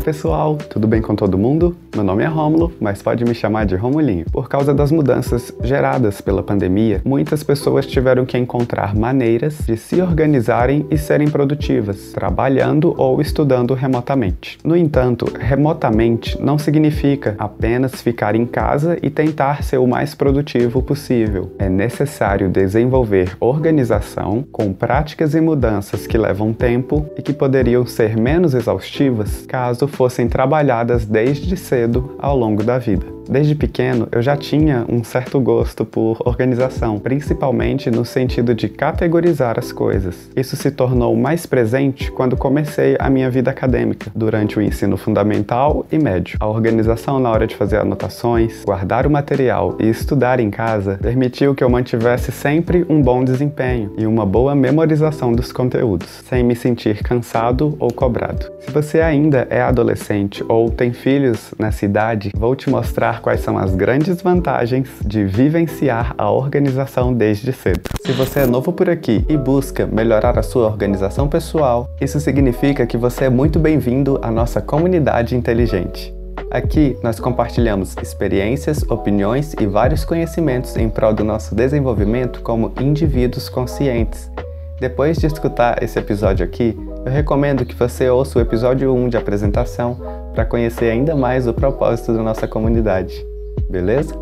pessoal, tudo bem com todo mundo? Meu nome é Rômulo, mas pode me chamar de Romulinho. Por causa das mudanças geradas pela pandemia, muitas pessoas tiveram que encontrar maneiras de se organizarem e serem produtivas, trabalhando ou estudando remotamente. No entanto, remotamente não significa apenas ficar em casa e tentar ser o mais produtivo possível. É necessário desenvolver organização com práticas e mudanças que levam tempo e que poderiam ser menos exaustivas caso fossem trabalhadas desde cedo ao longo da vida. Desde pequeno, eu já tinha um certo gosto por organização, principalmente no sentido de categorizar as coisas. Isso se tornou mais presente quando comecei a minha vida acadêmica, durante o ensino fundamental e médio. A organização na hora de fazer anotações, guardar o material e estudar em casa permitiu que eu mantivesse sempre um bom desempenho e uma boa memorização dos conteúdos, sem me sentir cansado ou cobrado. Se você ainda é adolescente ou tem filhos nessa idade, vou te mostrar quais são as grandes vantagens de vivenciar a organização desde cedo. Se você é novo por aqui e busca melhorar a sua organização pessoal, isso significa que você é muito bem-vindo à nossa comunidade inteligente. Aqui nós compartilhamos experiências, opiniões e vários conhecimentos em prol do nosso desenvolvimento como indivíduos conscientes. Depois de escutar esse episódio aqui, eu recomendo que você ouça o episódio 1 de apresentação para conhecer ainda mais o propósito da nossa comunidade. Beleza?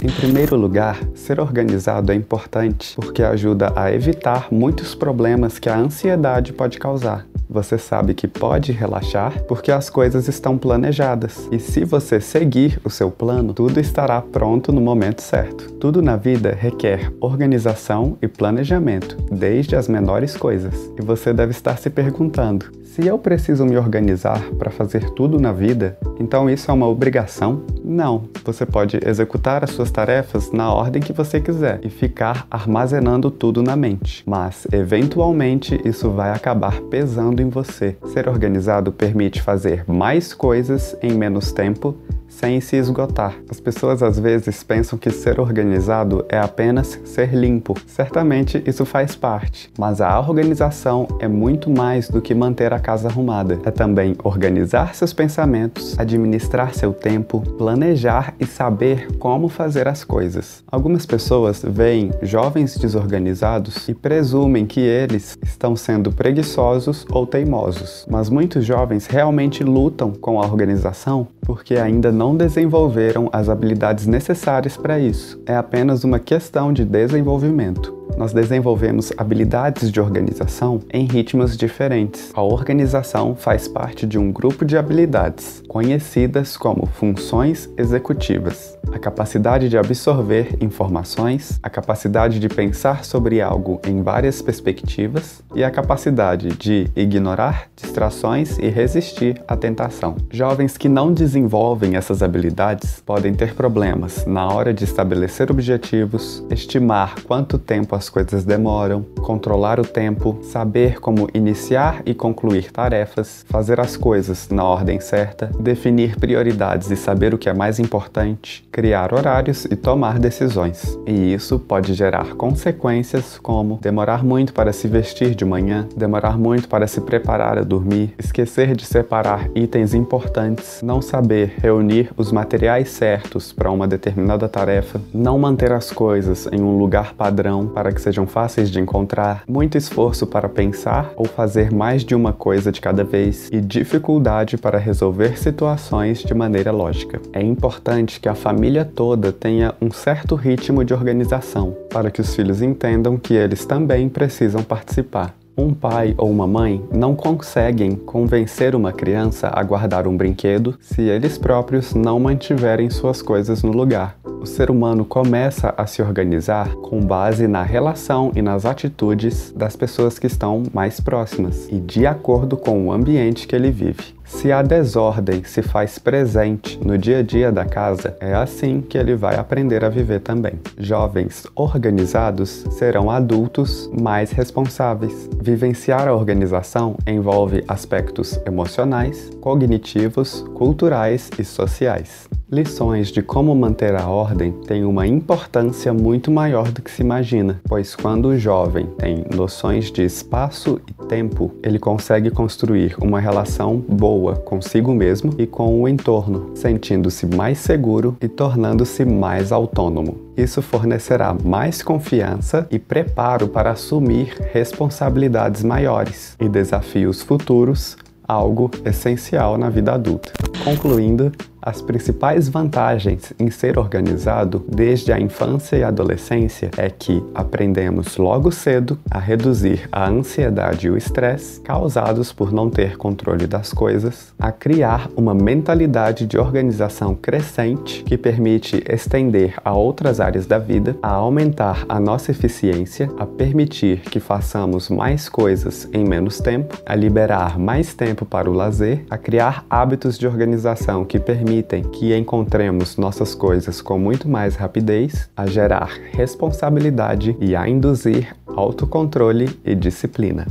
Em primeiro lugar, ser organizado é importante porque ajuda a evitar muitos problemas que a ansiedade pode causar. Você sabe que pode relaxar porque as coisas estão planejadas. E se você seguir o seu plano, tudo estará pronto no momento certo. Tudo na vida requer organização e planejamento, desde as menores coisas. E você deve estar se perguntando: se eu preciso me organizar para fazer tudo na vida, então isso é uma obrigação? Não. Você pode executar as suas tarefas na ordem que você quiser e ficar armazenando tudo na mente. Mas, eventualmente, isso vai acabar pesando em você. Ser organizado permite fazer mais coisas em menos tempo sem se esgotar. As pessoas às vezes pensam que ser organizado é apenas ser limpo. Certamente isso faz parte, mas a organização é muito mais do que manter a casa arrumada. É também organizar seus pensamentos, administrar seu tempo, planejar e saber como fazer as coisas. Algumas pessoas veem jovens desorganizados e presumem que eles estão sendo preguiçosos ou teimosos, mas muitos jovens realmente lutam com a organização porque ainda não desenvolveram as habilidades necessárias para isso. É apenas uma questão de desenvolvimento nós desenvolvemos habilidades de organização em ritmos diferentes. A organização faz parte de um grupo de habilidades, conhecidas como funções executivas. A capacidade de absorver informações, a capacidade de pensar sobre algo em várias perspectivas e a capacidade de ignorar distrações e resistir à tentação. Jovens que não desenvolvem essas habilidades podem ter problemas na hora de estabelecer objetivos, estimar quanto tempo as coisas demoram, controlar o tempo, saber como iniciar e concluir tarefas, fazer as coisas na ordem certa, definir prioridades e saber o que é mais importante, criar horários e tomar decisões. E isso pode gerar consequências como demorar muito para se vestir de manhã, demorar muito para se preparar a dormir, esquecer de separar itens importantes, não saber reunir os materiais certos para uma determinada tarefa, não manter as coisas em um lugar padrão para para que sejam fáceis de encontrar, muito esforço para pensar ou fazer mais de uma coisa de cada vez e dificuldade para resolver situações de maneira lógica. É importante que a família toda tenha um certo ritmo de organização, para que os filhos entendam que eles também precisam participar. Um pai ou uma mãe não conseguem convencer uma criança a guardar um brinquedo se eles próprios não mantiverem suas coisas no lugar o ser humano começa a se organizar com base na relação e nas atitudes das pessoas que estão mais próximas e de acordo com o ambiente que ele vive. Se a desordem se faz presente no dia a dia da casa, é assim que ele vai aprender a viver também. Jovens organizados serão adultos mais responsáveis. Vivenciar a organização envolve aspectos emocionais, cognitivos, culturais e sociais. Lições de como manter a ordem têm uma importância muito maior do que se imagina, pois quando o jovem tem noções de espaço e tempo, ele consegue construir uma relação boa consigo mesmo e com o entorno, sentindo-se mais seguro e tornando-se mais autônomo. Isso fornecerá mais confiança e preparo para assumir responsabilidades maiores e desafios futuros, algo essencial na vida adulta. Concluindo, as principais vantagens em ser organizado desde a infância e adolescência é que aprendemos logo cedo a reduzir a ansiedade e o estresse causados por não ter controle das coisas, a criar uma mentalidade de organização crescente que permite estender a outras áreas da vida, a aumentar a nossa eficiência, a permitir que façamos mais coisas em menos tempo, a liberar mais tempo para o lazer, a criar hábitos de organização que permitem permitem que encontremos nossas coisas com muito mais rapidez, a gerar responsabilidade e a induzir autocontrole e disciplina.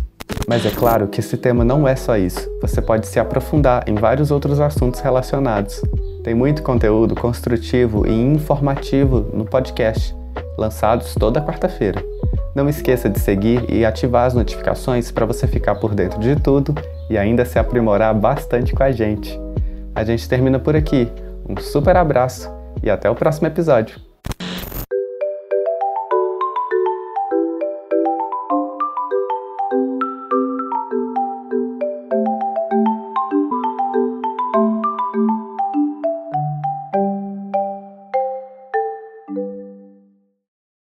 Mas é claro que esse tema não é só isso. Você pode se aprofundar em vários outros assuntos relacionados. Tem muito conteúdo construtivo e informativo no podcast, lançados toda quarta-feira. Não esqueça de seguir e ativar as notificações para você ficar por dentro de tudo e ainda se aprimorar bastante com a gente. A gente termina por aqui. Um super abraço e até o próximo episódio.